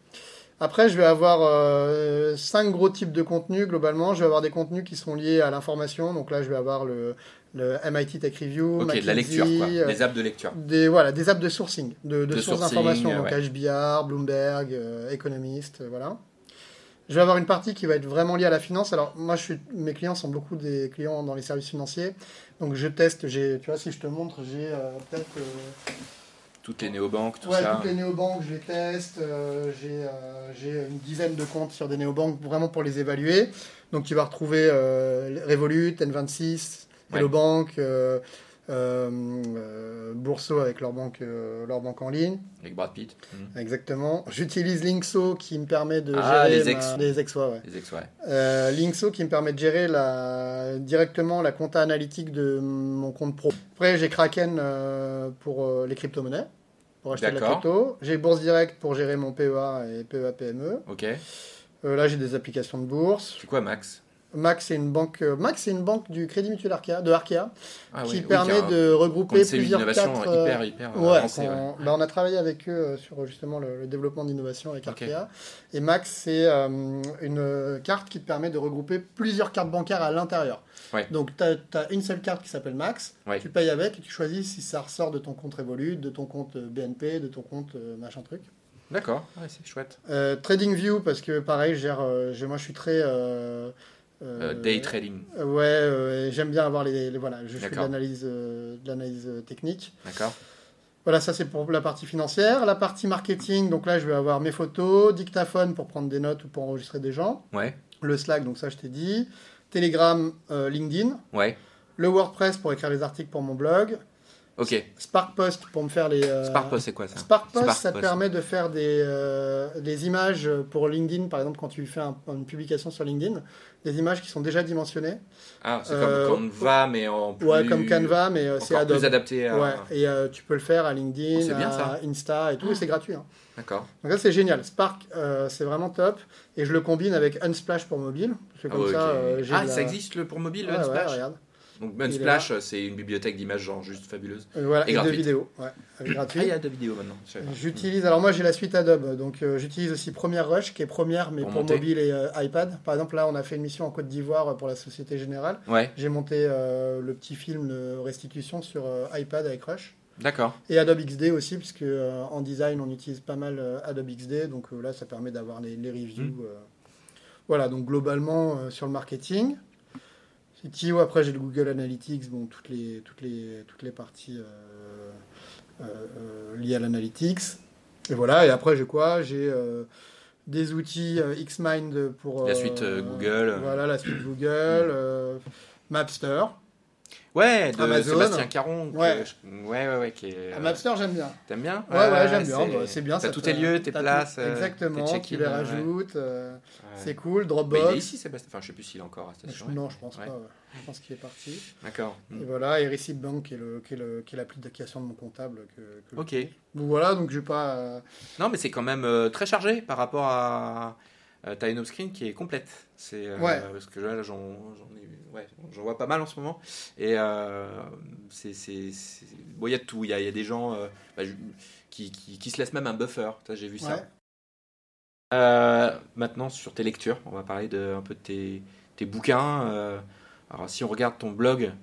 Après, je vais avoir euh, cinq gros types de contenus globalement. Je vais avoir des contenus qui sont liés à l'information. Donc là, je vais avoir le, le MIT Tech Review, Ok, de la McKinsey, lecture, quoi. euh, Des apps de lecture. des, voilà, des apps de sourcing, de, de De sources d'information, donc. HBR, Bloomberg, euh, Economist, euh, voilà. Je vais avoir une partie qui va être vraiment liée à la finance. Alors, moi, je suis, mes clients sont beaucoup des clients dans les services financiers. Donc, je teste, j'ai, tu vois, si je te montre, j'ai euh, peut-être euh, Toutes les néobanques, tout ouais, ça. toutes les néobanques, je les teste. euh, j'ai, une dizaine de comptes sur des néobanques vraiment pour les évaluer. Donc, tu vas retrouver Revolut, N26, Ouais. Hello Bank, euh, euh, Bourso avec leur banque, euh, leur banque en ligne. Avec Brad Pitt. Mhm. Exactement. J'utilise Linkso qui me permet de Ah, gérer les ma- ex. les ex, ouais, ouais. Les ex, ouais. Linkso qui me permet de gérer la... directement la compta analytique de mon compte pro. Après, j'ai Kraken pour les crypto-monnaies, pour acheter de la crypto. J'ai Bourse Direct pour gérer mon PEA et PEA PME. Ok. Euh, là, j'ai des applications de bourse. C'est quoi, Max? Max, c'est une banque, euh, Max, c'est une banque du Crédit Mutuel Arkea, de Arkea, Ah qui oui, permet de regrouper plusieurs quatre, euh, hyper, hyper euh, Ouais, ouais. on, bah, on a travaillé avec eux sur justement le, le développement d'innovation avec. Arkea. Et Max, c'est euh, une carte qui te permet de regrouper plusieurs cartes bancaires à l'intérieur. Ouais. Donc, tu as, une seule carte qui s'appelle Max. Tu payes avec et tu choisis si ça ressort de ton compte Revolut, de ton compte BNP, de ton compte machin truc. D'accord, ouais, c'est chouette. Euh, TradingView, parce que pareil, je gère, euh, moi je suis très. euh, Euh, euh, day trading, euh, Ouais, euh, j'aime bien avoir les, les- voilà, je fais de l'analyse, euh, technique. d'accord. Voilà, ça c'est pour la partie financière. La partie marketing, donc là je vais avoir mes photos, dictaphone pour prendre des notes ou pour enregistrer des gens, Ouais, le Slack, donc ça je t'ai dit, Telegram, LinkedIn, ouais, le WordPress pour écrire les articles pour mon blog, ok. SparkPost pour me faire les. euh, SparkPost, c'est quoi ça SparkPost, ça te permet de faire des, euh, des images pour LinkedIn, par exemple quand tu fais un- une publication sur LinkedIn, des images qui sont déjà dimensionnées. Ah, c'est Euh, comme Canva, mais en plus... Ouais, comme Canva, mais euh, c'est plus adapté à... Ouais, et euh, tu peux le faire à Oh, LinkedIn, c'est bien, à. Insta et tout, et c'est gratuit. hein. D'accord. Donc ça c'est génial. Spark, euh, c'est vraiment top. Et je le combine avec Unsplash pour mobile. Parce que Ah, ouais, ça, euh, Ah, de la- ça existe le pour mobile, Ouais, ouais, Unsplash? regarde. Donc Unsplash, c'est une bibliothèque d'images genre juste fabuleuse. Euh, voilà, Et et, de vidéos. Ouais, avec Ah, il y a de vidéos maintenant. J'utilise, alors moi j'ai la suite Adobe, donc euh, j'utilise aussi Premiere Rush qui est première mais Pour mobile et euh, iPad. Par exemple là on a fait une mission en Côte d'Ivoire euh, pour la Société Générale. Ouais, J'ai monté euh, le petit film de restitution sur euh, iPad avec Rush. d'accord. Et Adobe XD aussi, puisque euh, en design on utilise pas mal euh, Adobe XD, donc euh, là ça permet d'avoir les, les reviews. Mm. euh. Voilà, donc globalement euh, sur le marketing. Après j'ai le Google Analytics, bon, toutes les, toutes les, toutes les parties euh, euh, euh, liées à l'analytics. Et voilà, et après j'ai quoi? J'ai des outils Xmind pour. La suite, Google. Voilà, la suite Google, Mapster. Ouais, de Amazon. Sébastien Caron. que Ouais. je- ouais, ouais, ouais, qui est. Mapster, j'aime bien. T'aimes bien Ouais, ouais, j'aime bien. c'est- Bah, bien. T'as tous te- tes lieux, tes places. euh, Exactement, tu les rajoutes. euh. C'est cool. Mais Dropbox. il est ici, Sébastien. Enfin, je sais plus s'il est encore à Je- station. non, je pense pas. Je pense qu'il est parti. D'accord. Et voilà, et Receipt Bank, qui est le- qui est le- qui est l'application de mon comptable. Que, Ok. Donc voilà, donc je vais pas. euh, Non, mais c'est quand même euh, très chargé par rapport à. Euh, T'as une screen qui est complète. C'est euh, Ouais. parce que là, j'en j'en ai- ouais, vois pas mal en ce moment. Et euh, c'est bon, il y a de tout. Il y a, il y a des gens euh, bah, qui, qui, qui se laissent même un buffer. J'ai vu Ouais. ça. Euh, maintenant, sur tes lectures, on va parler de, un peu de tes, tes bouquins. euh, alors, si on regarde ton blog,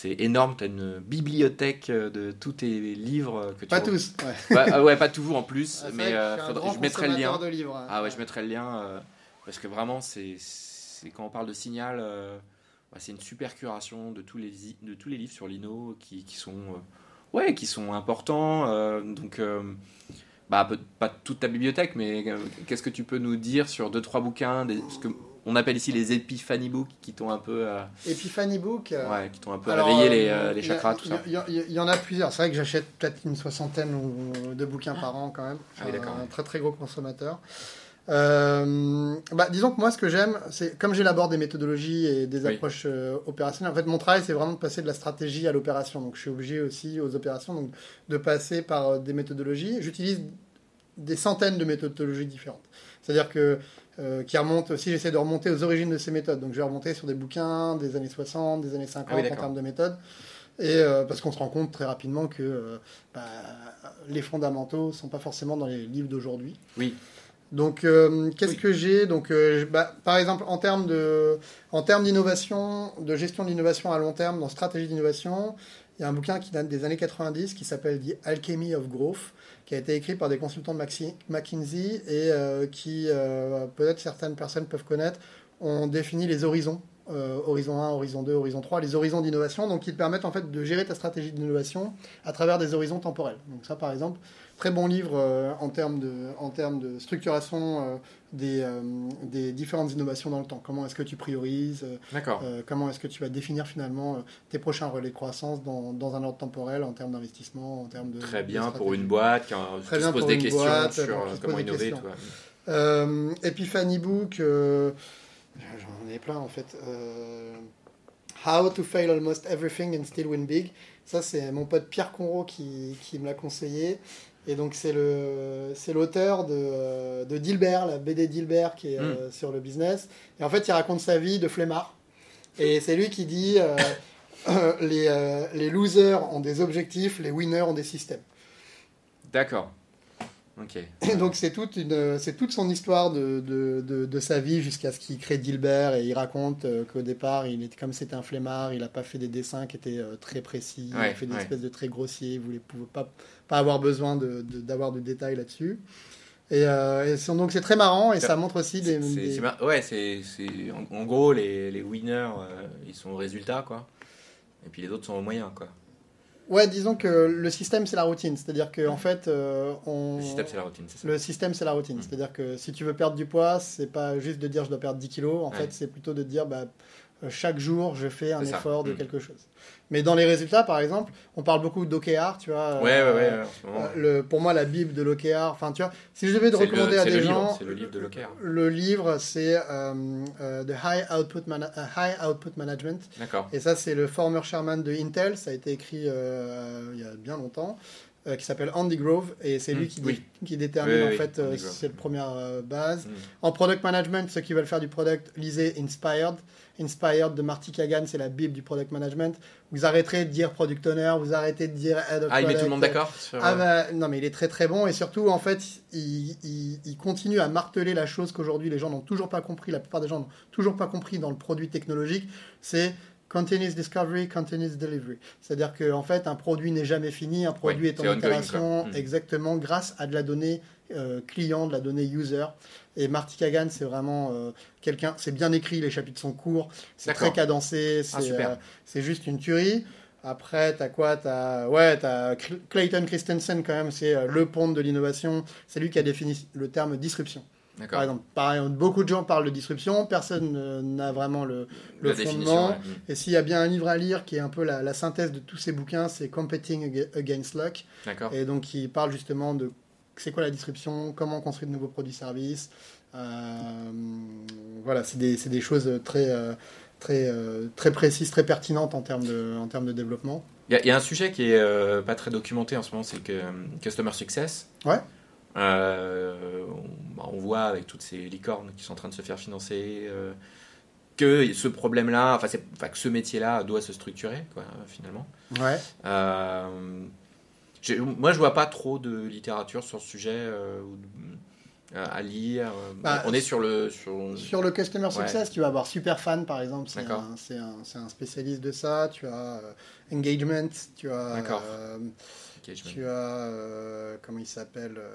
c'est énorme. Tu as une bibliothèque euh, de tous tes livres que tu Pas tous. Ouais. *laughs* Bah, ah ouais, pas toujours en plus, Ah, mais euh, je mettrai le lien. hein. Ah ouais, je mettrai le lien euh, parce que vraiment, c'est quand on parle de signal, euh, bah, c'est une super curation de tous les i- de tous les livres sur Lino qui, qui sont euh, ouais, qui sont importants. euh, donc euh, bah pas toute ta bibliothèque, mais euh, qu'est-ce que tu peux nous dire sur deux trois bouquins, des, ce que on appelle ici les Epiphany books qui t'ont un peu euh, Epiphany Book. euh, ouais, qui t'ont un peu alors, réveillé euh, les, euh, les a- chakras, tout ça. Il y, en a plusieurs. C'est vrai que j'achète peut-être une soixantaine de bouquins par an quand même. Ah oui, d'accord. un très très gros consommateur. Euh, bah, disons que moi, ce que j'aime, c'est comme j'élabore des méthodologies et des approches euh, opérationnelles. En fait, mon travail, c'est vraiment de passer de la stratégie à l'opération. Donc, je suis obligé aussi aux opérations donc, de passer par euh, des méthodologies. J'utilise des centaines de méthodologies différentes. C'est-à-dire que euh, qui remontent aussi, j'essaie de remonter aux origines de ces méthodes. Donc, je vais remonter sur des bouquins des années 60, des années 50 Ah oui, en termes de méthodes. Et euh, parce qu'on se rend compte très rapidement que euh, bah, les fondamentaux sont pas forcément dans les livres d'aujourd'hui. Oui. Donc, euh, qu'est-ce Oui. que j'ai? Donc, euh, bah, par exemple, en termes de, en termes d'innovation, de gestion de l'innovation à long terme, dans stratégie d'innovation, il y a un bouquin qui date des années 90 qui s'appelle The Alchemy of Growth, qui a été écrit par des consultants de McKinsey et euh, qui, euh, peut-être certaines personnes peuvent connaître, ont défini les horizons. euh, horizon 1, horizon 2, horizon 3, les horizons d'innovation, donc qui te permettent en fait de gérer ta stratégie d'innovation à travers des horizons temporels. Donc ça, par exemple, très bon livre euh, en, termes de, en termes de structuration euh, des, euh, des différentes innovations dans le temps. Comment est-ce que tu priorises Comment est-ce que tu vas définir finalement tes prochains relais de croissance dans, dans un ordre temporel en termes d'investissement, en termes de Très de bien pour une boîte qui, Très qui se pose des questions boîte, sur qui comment innover. Euh, Epiphany Book, euh, j'en ai plein en fait. Euh, How to fail almost everything and still win big. Ça, c'est mon pote Pierre Conro qui, qui me l'a conseillé. Et donc, c'est le c'est l'auteur de, de Dilbert, la BD Dilbert qui est euh, sur le business. Et en fait, il raconte sa vie de flemmard. Et c'est lui qui dit euh, euh, les, les losers ont des objectifs, les winners ont des systèmes. D'accord. Et *laughs* donc c'est toute, une, c'est toute son histoire de, de, de, de sa vie jusqu'à ce qu'il crée Dilbert et il raconte euh, qu'au départ, il était, comme c'était un flemmard, il n'a pas fait des dessins qui étaient euh, très précis, il a fait des ouais. espèces de très grossiers, il voulait pouvait pas, pas avoir besoin d'avoir de détails là-dessus. Et, euh, et donc c'est très marrant et Ça- ça montre aussi des... Mar- ouais, c'est en, en gros les, les winners, ils sont au résultat quoi. Et puis les autres sont au moyen quoi. Ouais, disons que le système c'est la routine, c'est-à-dire que en fait, euh, on... Le système c'est la routine, c'est ça. Le système, c'est la routine. Mm. C'est-à-dire que si tu veux perdre du poids, c'est pas juste de dire je dois perdre 10 kilos. En Ouais. fait, c'est plutôt de dire bah, chaque jour, je fais un ça. effort de Mm. quelque chose. Mais dans les résultats, par exemple, on parle beaucoup d'OKR, tu vois. Ouais, ouais, euh, ouais. moment, euh, le, pour moi, la Bible de l'OKR, enfin, tu vois, si je devais te le- recommander à des le livre, gens, C'est le livre de Locker. le livre, c'est euh, euh, The High Output, euh, High Output Management. D'accord. Et ça, c'est le former chairman de Intel. Ça a été écrit euh, il y a bien longtemps. Euh, qui s'appelle Andy Grove et c'est lui qui, oui. qui détermine Oui, en fait euh, la première euh, base Mm. en product management ceux qui veulent faire du product lisez Inspired Inspired de Marty Kagan c'est la bible du product management vous arrêterez de dire product owner vous arrêtez de dire head of Ah, il met tout le product. monde d'accord sur, Ah bah, non mais il est très très bon et surtout en fait il, il- il continue à marteler la chose qu'aujourd'hui les gens n'ont toujours pas compris, la plupart des gens n'ont toujours pas compris dans le produit technologique, c'est continuous discovery, continuous delivery. C'est-à-dire qu'en en fait un produit n'est jamais fini, un produit est en ongoing, itération quoi. Mm. exactement grâce à de la donnée euh, client, de la donnée user. Et Marty Kagan c'est vraiment euh, quelqu'un, c'est bien écrit, les chapitres sont courts, c'est très cadencé, c'est Ah, euh, c'est juste une tuerie. Après, t'as quoi T'as ouais, t'as Cl- Clayton Christensen quand même, c'est le pont de l'innovation. C'est lui qui a défini le terme disruption. Par exemple, beaucoup de gens parlent de disruption, personne euh, n'a vraiment le, fondement. ouais. Et s'il y a bien un livre à lire qui est un peu la, la synthèse de tous ces bouquins, c'est Competing Aga- Against Luck. Et donc, il parle justement de c'est quoi la disruption, comment construire de nouveaux produits-services. Euh, voilà, c'est des, choses très, euh, très, euh, très précises, très pertinentes en termes de, en termes de développement. Il y, a- il y a un sujet qui est euh, pas très documenté en ce moment, c'est que Customer Success. Ouais. Euh, on, bah, on voit avec toutes ces licornes qui sont en train de se faire financer euh, que ce problème-là, enfin, que ce métier-là doit se structurer, quoi, finalement. Ouais. Euh, moi, je vois pas trop de littérature sur ce sujet à lire. Bah, on est sur le sur. Sur le Customer Ouais. Success, tu vas avoir Superfan par exemple, c'est un, un, spécialiste de ça. Tu as Engagement, tu as, Euh, tu as euh, comment il s'appelle euh,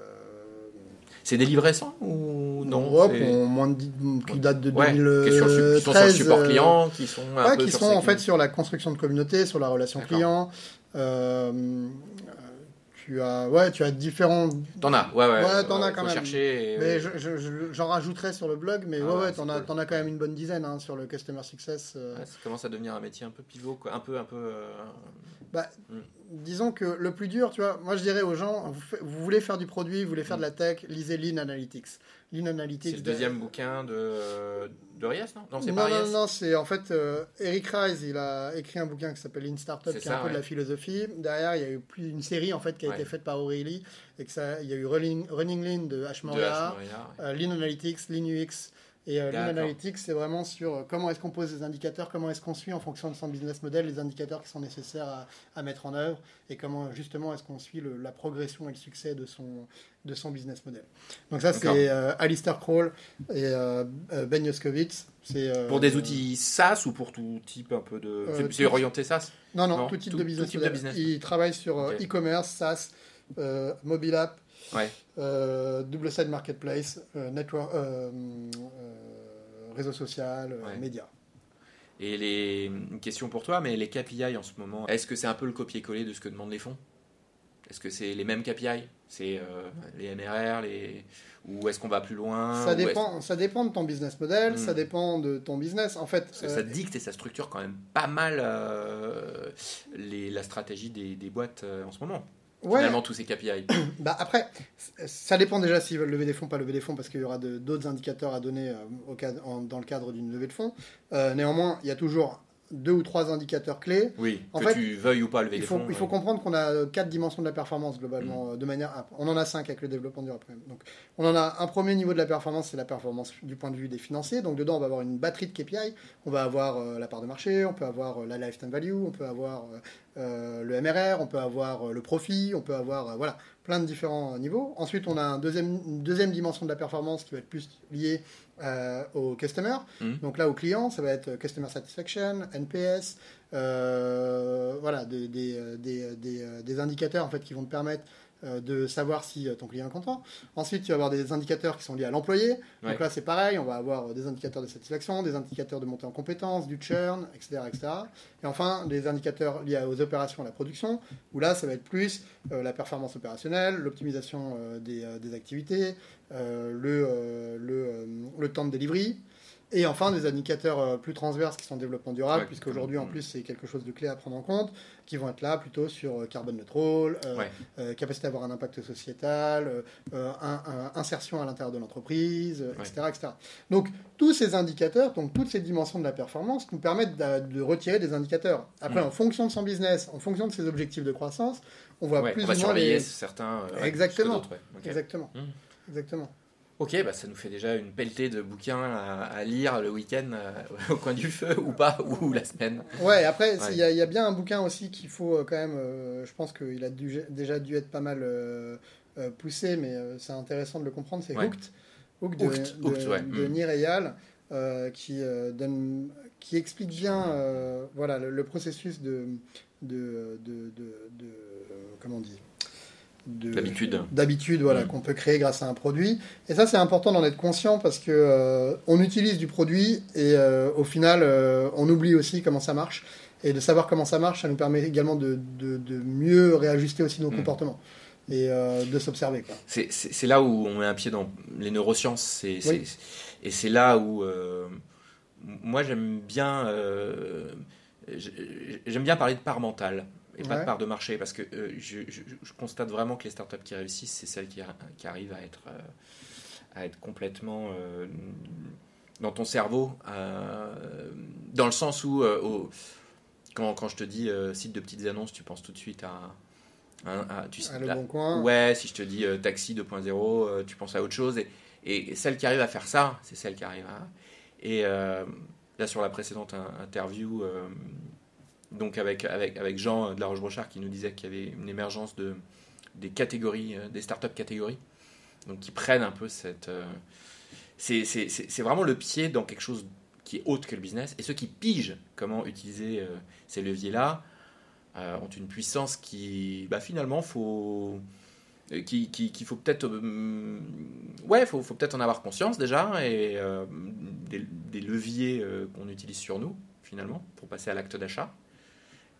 C'est des livres récents ou non Europe, ont moins de, qui datent de Ouais, 2013. qui sont sur- le support euh, client, qui sont un ouais, peu qui sur sont en fait sur la construction de communauté, sur la relation client. Euh, euh, tu as, ouais, tu as différents. T'en as, ouais, ouais. Ouais, t'en as quand même. chercher. et- Mais je- je- je- j'en rajouterai sur le blog, mais Ah ouais, ouais, t'en as, cool. t'en as quand même une bonne dizaine hein, sur le Customer Success. euh. Ouais, ça commence à devenir un métier un peu pivot, quoi. Un peu, un peu. euh, Bah, Mm. Disons que le plus dur, tu vois, moi je dirais aux gens, vous, voulez faire du produit, vous voulez faire de la tech, lisez Lean Analytics. C'est le de- deuxième bouquin de, de Rias, non? Non, c'est non, non, non, c'est en fait euh, Eric Rice, il a écrit un bouquin qui s'appelle Lean Startup, C'est qui est un peu de la philosophie. Derrière, il y a eu plus une série en fait qui a Ouais. été faite par O'Reilly et que ça, il y a eu Running, Running Lean de H. Moria, H. Moria, ouais. euh, Lean Analytics, Lean UX. Et euh. Analytics, c'est vraiment sur euh, comment est-ce qu'on pose des indicateurs, comment est-ce qu'on suit en fonction de son business model les indicateurs qui sont nécessaires à, à mettre en œuvre et comment justement est-ce qu'on suit le- la progression et le succès de son, de son business model. Donc ça, c'est euh, Alistair Kroll et euh, Ben euh, Pour des outils SaaS ou pour tout type un peu de. C'est- tout- orienté SaaS? Non, non, Non, tout type tout- de tout business type de model. business. Il travaille sur e-commerce, SaaS, mobile app, Ouais. euh, double side marketplace, euh, network, euh, réseau social, Ouais. médias. Et les une question pour toi, mais les KPI en ce moment, est-ce que c'est un peu le copier-coller de ce que demandent les fonds? Est-ce que c'est les mêmes KPI C'est euh, les MRR, les ou est-ce qu'on va plus loin Ça dépend, ça dépend de ton business model, Hmm. ça dépend de ton business. En fait, Parce que euh, ça dicte et ça structure quand même pas mal euh, les, la stratégie des, des boîtes en ce moment. Ouais, Finalement, tous ces KPI. *coughs* bah après, ça dépend déjà s'ils veulent lever des fonds, pas lever des fonds, parce qu'il y aura d'autres indicateurs à donner euh, au cadre- en- dans le cadre d'une levée de fonds. Euh, néanmoins, il y a toujours deux ou trois indicateurs clés Oui, En que fait, tu veuilles ou pas lever Il des faut, fonds. il faut comprendre qu'on a quatre dimensions de la performance globalement, euh, de manière. On en a cinq avec le développement durable. Donc, on en a un premier niveau de la performance, c'est la performance du point de vue des financiers. Donc, dedans, on va avoir une batterie de KPI. On va avoir euh, la part de marché, on peut avoir euh, la lifetime value, on peut avoir euh, le MRR, on peut avoir le profit, on peut avoir voilà plein de différents niveaux. Ensuite, on a un deuxième, une deuxième dimension de la performance qui va être plus liée euh, au customer. Mhm. Donc là, au client, ça va être customer satisfaction, NPS, euh, voilà, des, des, euh, des, des, euh, des indicateurs en fait qui vont te permettre de savoir si euh, ton client est content. Ensuite, tu vas avoir des indicateurs qui sont liés à l'employé. Ouais. Donc là, c'est pareil, on va avoir des indicateurs de satisfaction, des indicateurs de montée en compétences, du churn, etc., etc. Et enfin, des indicateurs liés aux opérations, à la production, où là, ça va être plus euh, la performance opérationnelle, l'optimisation euh, des, euh, des activités, euh, le, euh, le, euh, le temps de delivery. Et enfin, des indicateurs euh, plus transverses qui sont développement durable, Ouais, puisqu'aujourd'hui, en mm. plus, c'est quelque chose de clé à prendre en compte, qui vont être là plutôt sur euh, carbone neutral, euh, Ouais. euh, capacité à avoir un impact sociétal, euh, un- un- insertion à l'intérieur de l'entreprise, etc., etc. Donc, tous ces indicateurs, donc toutes ces dimensions de la performance, nous permettent de, retirer des indicateurs. Après, Mm. en fonction de son business, en fonction de ses objectifs de croissance, on voit plus on va ou moins surveiller les... certains. Exactement. plus que d'autres, ouais. Ok. Exactement. Mm. Exactement. Ok, bah ça nous fait déjà une pelletée de bouquins à, à lire le week-end euh, *laughs* au coin du feu ou pas, *laughs* ou la semaine. Ouais, après, Ouais. il y, a- il y a bien un bouquin aussi qu'il faut euh, quand même. euh, je pense qu'il a dû- déjà dû être pas mal euh, euh, poussé, mais euh, c'est intéressant de le comprendre. C'est Ouais. Hooked, Hooked de, Hooked, de, Hooked, ouais. de Mm. Nir Eyal, qui, donne, qui explique bien voilà, le, le processus de. de, de, comment on dit? D'habitude. d'habitude voilà Mm. qu'on peut créer grâce à un produit et ça c'est important d'en être conscient parce que euh, on utilise du produit et euh, au final euh, on oublie aussi comment ça marche et de savoir comment ça marche ça nous permet également de, de- de mieux réajuster aussi nos Mm. comportements et de s'observer. C'est- là où on met un pied dans les neurosciences. Oui. Et c'est là où. moi, j'aime bien. j'ai- j'aime bien parler de part mentale et pas de part de marché parce que euh, je, je- je constate vraiment que les startups qui réussissent, c'est celles qui, ar- qui arrivent à être, euh, à être complètement euh, dans ton cerveau, dans le sens où, au- quand, quand je te dis site de petites annonces, tu penses tout de suite à. à- à- tu, Ah, le bon coin. Ouais, si je te dis taxi 2.0, euh, tu penses à autre chose. Et, et celle qui arrive à faire ça, c'est celle qui arrive à. Et là, sur la précédente in- interview, donc avec, avec, avec Jean euh, de la Roche-Brochard qui nous disait qu'il y avait une émergence de, des catégories, euh, des startups catégories, donc qui prennent un peu cette. euh, c'est- vraiment le pied dans quelque chose qui est autre que le business. Et ceux qui pigent comment utiliser euh, ces leviers-là ont une puissance qui, bah, finalement, faut euh, qui- qui- qu'il faut peut-être ouais faut, faut peut-être en avoir conscience déjà et des, leviers qu'on utilise sur nous finalement pour passer à l'acte d'achat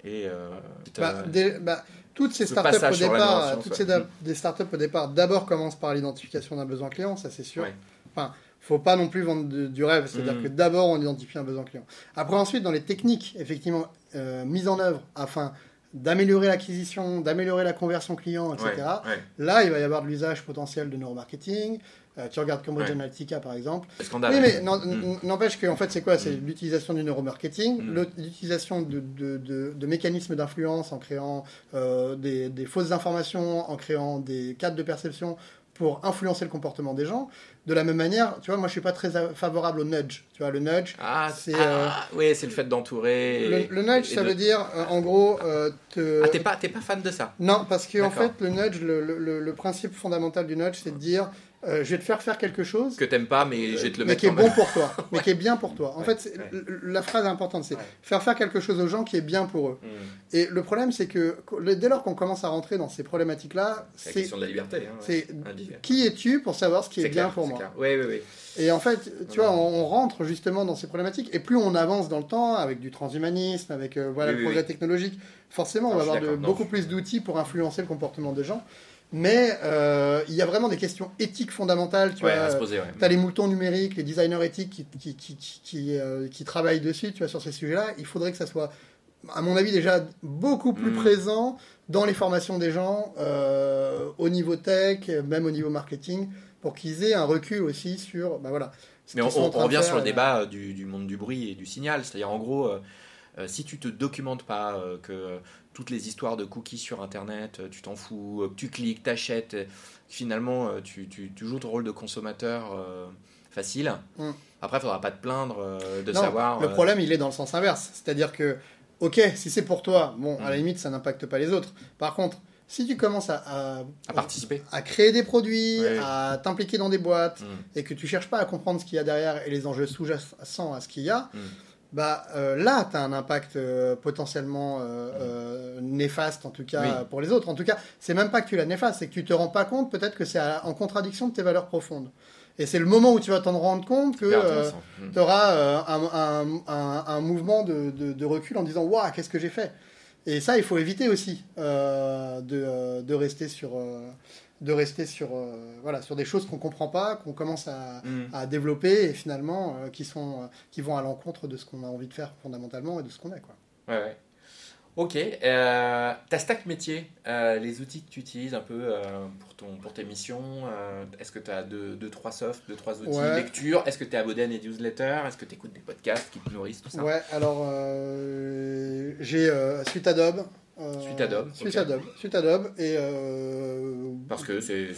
et euh, Bah, des- bah, toutes ces ce startups au départ, neuroscience, toutes ouais. ces da- des startups au départ, d'abord commencent par l'identification d'un besoin client, ça c'est sûr. Ouais. Enfin, faut pas non plus vendre de- du rêve, c'est-à-dire Mm. que d'abord on identifie un besoin client. Après ensuite dans les techniques effectivement euh, mises en œuvre afin d'améliorer l'acquisition, d'améliorer la conversion client, etc. ouais, ouais. Là, il va y avoir de l'usage potentiel de neuromarketing. Euh, tu regardes Cambridge Ouais. Analytica par exemple. Le scandale Oui, mais n'en- Mm. n'empêche que en fait, c'est quoi? C'est l'utilisation du neuromarketing, Mm. l'au- l'utilisation de, de- de- de mécanismes d'influence en créant euh, des, des fausses informations, en créant des cadres de perception pour influencer le comportement des gens. De la même manière, tu vois, moi je suis pas très favorable au nudge. Tu vois, le nudge, ah, c'est, c'est oui c'est le fait d'entourer le, nudge, et ça veut dire euh, en gros euh, te. ah t'es pas pas fan de ça? Non, parce que en fait, le nudge, le- le principe fondamental du nudge, c'est de dire euh, je vais te faire faire quelque chose que t'aimes pas mais je vais te le mais mettre qui est bon pour toi, mais qui est bien pour toi. En Ouais, fait, ouais. la phrase importante, c'est Ouais. faire faire quelque chose aux gens qui est bien pour eux. Mm. Et le problème, c'est que dès lors qu'on commence à rentrer dans ces problématiques-là, c'est la c'est question de la liberté hein, c'est qui es-tu pour savoir ce qui est, bien pour moi. clair. oui oui oui Et en fait, tu vois, on, rentre justement dans ces problématiques, et plus on avance dans le temps, avec du transhumanisme, avec euh, voilà, Oui, le progrès oui. technologique, forcément, on va je suis avoir de- d'accord, non. beaucoup plus d'outils pour influencer le comportement des gens. Mais euh, il y a vraiment des questions éthiques fondamentales, tu ouais, vois. à se poser ouais. Tu as les moutons numériques, les designers éthiques qui, qui, qui, qui, qui, euh, qui travaillent dessus, tu vois, sur ces sujets-là. Il faudrait que ça soit, à mon avis, déjà beaucoup plus Mm. présent dans les formations des gens, euh, au niveau tech, même au niveau marketing, pour qu'ils aient un recul aussi sur, bah voilà. Mais on, revient sur le débat du, du monde du bruit et du signal. C'est-à-dire, en gros, si tu te documentes pas, euh, que euh, toutes les histoires de cookies sur Internet, euh, tu t'en fous, euh, que tu cliques, t'achètes, euh, finalement, euh, tu, tu- tu joues ton rôle de consommateur euh, facile. Mm. Après, il faudra pas te plaindre euh, de Non, savoir. le euh, problème, il est dans le sens inverse. C'est-à-dire que, ok, si c'est pour toi, bon, à la Mm. limite, ça n'impacte pas les autres. Par contre, si tu commences à, à, à participer. à créer des produits, à t'impliquer dans des boîtes, Mm. et que tu cherches pas à comprendre ce qu'il y a derrière et les enjeux sous-jacents à ce qu'il y a. bah euh, là, tu as un impact euh, potentiellement euh, néfaste, en tout cas Oui. pour les autres. En tout cas, c'est même pas que tu l'as néfaste, c'est que tu te rends pas compte peut-être que c'est en contradiction de tes valeurs profondes. Et c'est le moment où tu vas t'en rendre compte que tu auras un, un- un- un mouvement de, de- de recul en disant Waouh, qu'est-ce que j'ai fait? Et ça, il faut éviter aussi de, de rester sur. De rester sur, euh, voilà, sur des choses qu'on comprend pas, qu'on commence à, Mm. à développer et finalement euh, qui, sont, euh, qui vont à l'encontre de ce qu'on a envie de faire fondamentalement et de ce qu'on est. Quoi. Ouais, ouais. Ok, ta stack métier, les outils que tu utilises un peu pour, ton, pour tes missions, est-ce que tu as deux, deux, trois softs, deux, trois outils, Ouais. lecture, est-ce que tu es abonné à des newsletters, est-ce que tu écoutes des podcasts qui te nourrissent, tout ça? Ouais, alors j'ai Suite Adobe. Euh, Suite Adobe, Suite ok. Adobe. Suite Adobe. Et euh, Parce que c'est...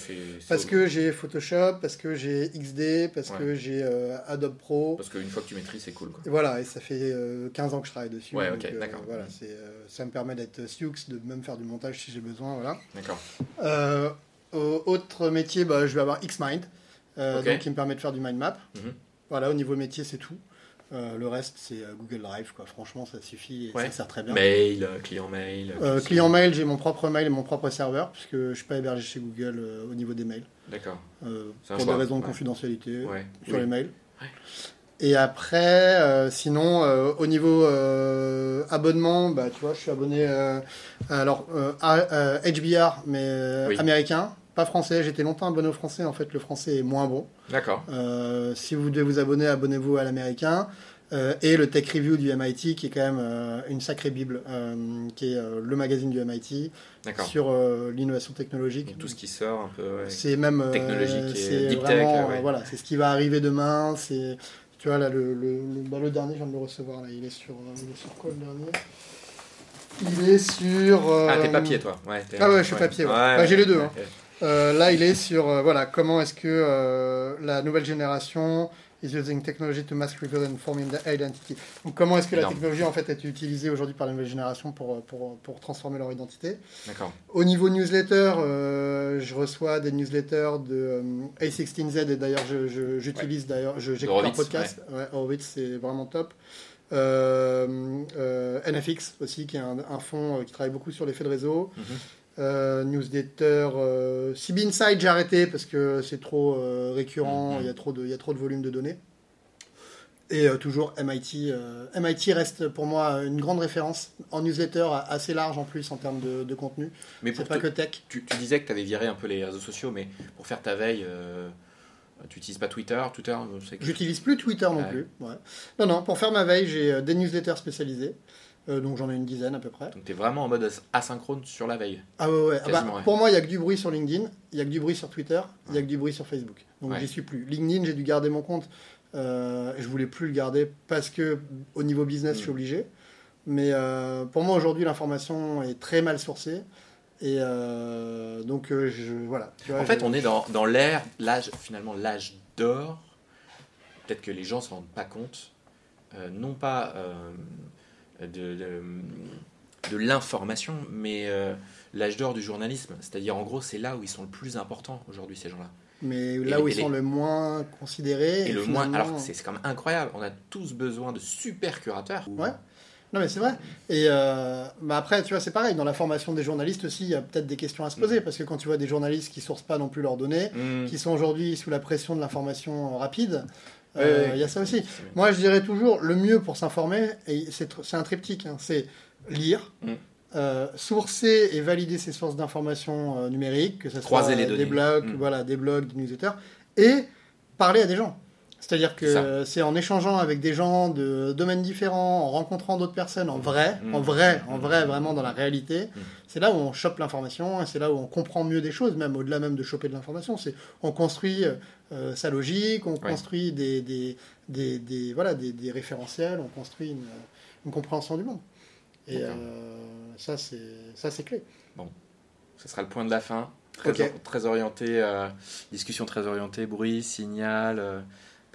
Parce que j'ai Photoshop, parce que j'ai XD, parce Ouais. que j'ai euh, Adobe Pro. Parce qu'une fois que tu maîtrises, c'est cool. Quoi. Et voilà, et ça fait euh, 15 ans que je travaille dessus. Ouais, ok, d'accord. Voilà, ça me permet d'être Sioux, de même faire du montage si j'ai besoin. Voilà. D'accord. Au- autre métier, bah, je vais avoir Xmind, donc qui me permet de faire du mind map. Mhm. Voilà, au niveau métier, c'est tout. Euh, le reste, c'est euh, Google Drive. Quoi. Franchement, ça suffit et Ouais. ça sert très bien. Mail, euh, client mail. Euh, client mail, j'ai mon propre mail et mon propre serveur, puisque je ne suis pas hébergé chez Google euh, au niveau des mails, D'accord. pour choix, des raisons de ouais. confidentialité Ouais. sur Oui. les mails. Et après, sinon, au niveau abonnement, bah, tu vois, je suis abonné alors à HBR, mais Oui. américain, pas français. J'étais longtemps abonné au français. En fait, le français est moins bon. D'accord. Euh, si vous devez vous abonner, abonnez-vous à l'américain. Euh, et le Tech Review du MIT, qui est quand même euh, une sacrée bible, qui est le magazine du MIT sur l'innovation technologique. Donc, tout ce qui sort un peu. ouais. C'est même Technologique et c'est deep tech, vraiment, ouais. voilà, c'est ce qui va arriver demain. C'est, tu vois là, le, le, le, bah, le dernier, je viens de le recevoir là. Il est sur, il est sur quoi le dernier? Il est sur. Ah, t'es papier, toi. Ouais, Ah ouais, je suis papier, ouais. Bah, j'ai les deux, hein. Ouais. euh, là, il est sur euh, voilà comment est-ce que euh, la nouvelle génération is using technology to mask reveal and form identity. Donc comment est-ce que la Énorme. technologie en fait est utilisée aujourd'hui par la nouvelle génération pour, pour, pour transformer leur identité? D'accord. Au niveau newsletter, euh, je reçois des newsletters de euh, A16Z et d'ailleurs je- je- j'utilise d'ailleurs, je- j'écoute Horowitz, podcast. Ouais, Horowitz, c'est vraiment top. Euh, euh, NFX aussi, qui est un, un fonds euh, qui travaille beaucoup sur l'effet de réseau. Mhm. Euh, newsletter euh, CB Inside, j'ai arrêté parce que c'est trop euh, récurrent, Mhm. il y, a trop de- il y a trop de volume de données. Et euh, toujours MIT. MIT reste pour moi une grande référence en newsletter assez large en plus en termes de, de contenu. Mais C'est pour pas te- que tech. tu, tu disais que tu avais viré un peu les réseaux sociaux, mais pour faire ta veille, tu n'utilises pas Twitter Twitter, J'utilise plus Twitter non Ouais. plus. ouais. Non, non, pour faire ma veille, j'ai des newsletters spécialisés. Euh, donc j'en ai une dizaine à peu près. Donc tu es vraiment en mode as- asynchrone sur la veille. Ah ouais, ouais. Ah bah, ouais. Pour moi, il n'y a que du bruit sur LinkedIn, il n'y a que du bruit sur Twitter, il n'y a que du bruit sur Facebook. Donc j'y suis plus. LinkedIn, j'ai dû garder mon compte. Euh, je voulais plus le garder parce que au niveau business, je suis Mm. obligé. Mais euh, pour moi, aujourd'hui, l'information est très mal sourcée. Et euh, donc, je, voilà. Tu vois, En fait, je- on est dans, dans l'ère, l'âge, finalement, l'âge d'or. Peut-être que les gens ne s'en rendent pas compte. non pas de, de, de l'information, mais euh, l'âge d'or du journalisme. C'est-à-dire, en gros, c'est là où ils sont le plus importants aujourd'hui, ces gens-là. Mais là et où les- ils sont le moins considérés. Et le moins. Alors, c'est quand même incroyable. On a tous besoin de super curateurs. Ouais. Non, mais c'est vrai. Et euh, bah après, tu vois, c'est pareil. Dans la formation des journalistes aussi, il y a peut-être des questions à se Mm. poser. Parce que quand tu vois des journalistes qui ne sourcent pas non plus leurs données, Mmh. qui sont aujourd'hui sous la pression de l'information rapide, Euh, il ouais. y a ça aussi. Moi, je dirais toujours, le mieux pour s'informer, c'est un triptyque, hein, c'est lire, Mm. euh, sourcer et valider ses sources d'informations euh, numériques, que ce soit les des blogs, Mm. voilà, des blogs, des newsletters, et parler à des gens. C'est-à-dire que C'est en échangeant avec des gens de domaines différents, en rencontrant d'autres personnes en vrai, Mm. en vrai, en Mm. vrai, vraiment dans la réalité, Mm. c'est là où on chope l'information, et c'est là où on comprend mieux des choses, même au-delà même de choper de l'information. C'est on construit euh, sa logique, on Ouais. construit des, des, des, des- voilà, des, référentiels, on construit une, une compréhension du monde. Et euh, ça, c'est ça, c'est clé. Ce sera le point de la fin. Très, Ok. or- très orienté, euh, discussion très orientée, bruit, signal,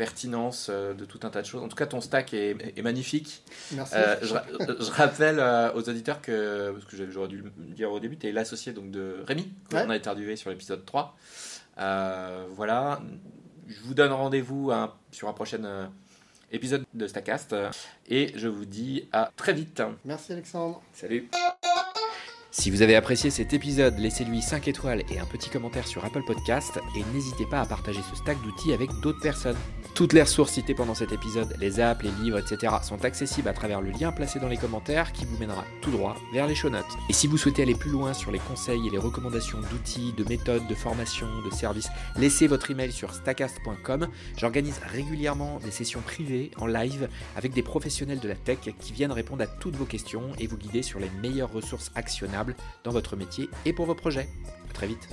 pertinence euh, de tout un tas de choses. En tout cas, ton stack est, est magnifique. Merci. Euh, je, ra- je rappelle euh, aux auditeurs que, parce que j'aurais dû le dire au début, tu es l'associé donc, de Rémi, qu'on Ouais. a interviewé sur l'épisode 3. Euh, voilà, je vous donne rendez-vous hein, sur un prochain euh, épisode de Stackcast euh, et je vous dis à très vite. Merci Alexandre. Salut si vous avez apprécié cet épisode, laissez-lui 5 étoiles et un petit commentaire sur Apple Podcast et n'hésitez pas à partager ce stack d'outils avec d'autres personnes. Toutes les ressources citées pendant cet épisode, les apps, les livres, etc. sont accessibles à travers le lien placé dans les commentaires qui vous mènera tout droit vers les show notes. Et si vous souhaitez aller plus loin sur les conseils et les recommandations d'outils, de méthodes, de formation, de services, laissez votre email sur stackcast.com. J'organise régulièrement des sessions privées en live avec des professionnels de la tech qui viennent répondre à toutes vos questions et vous guider sur les meilleures ressources actionnables dans votre métier et pour vos projets. À très vite.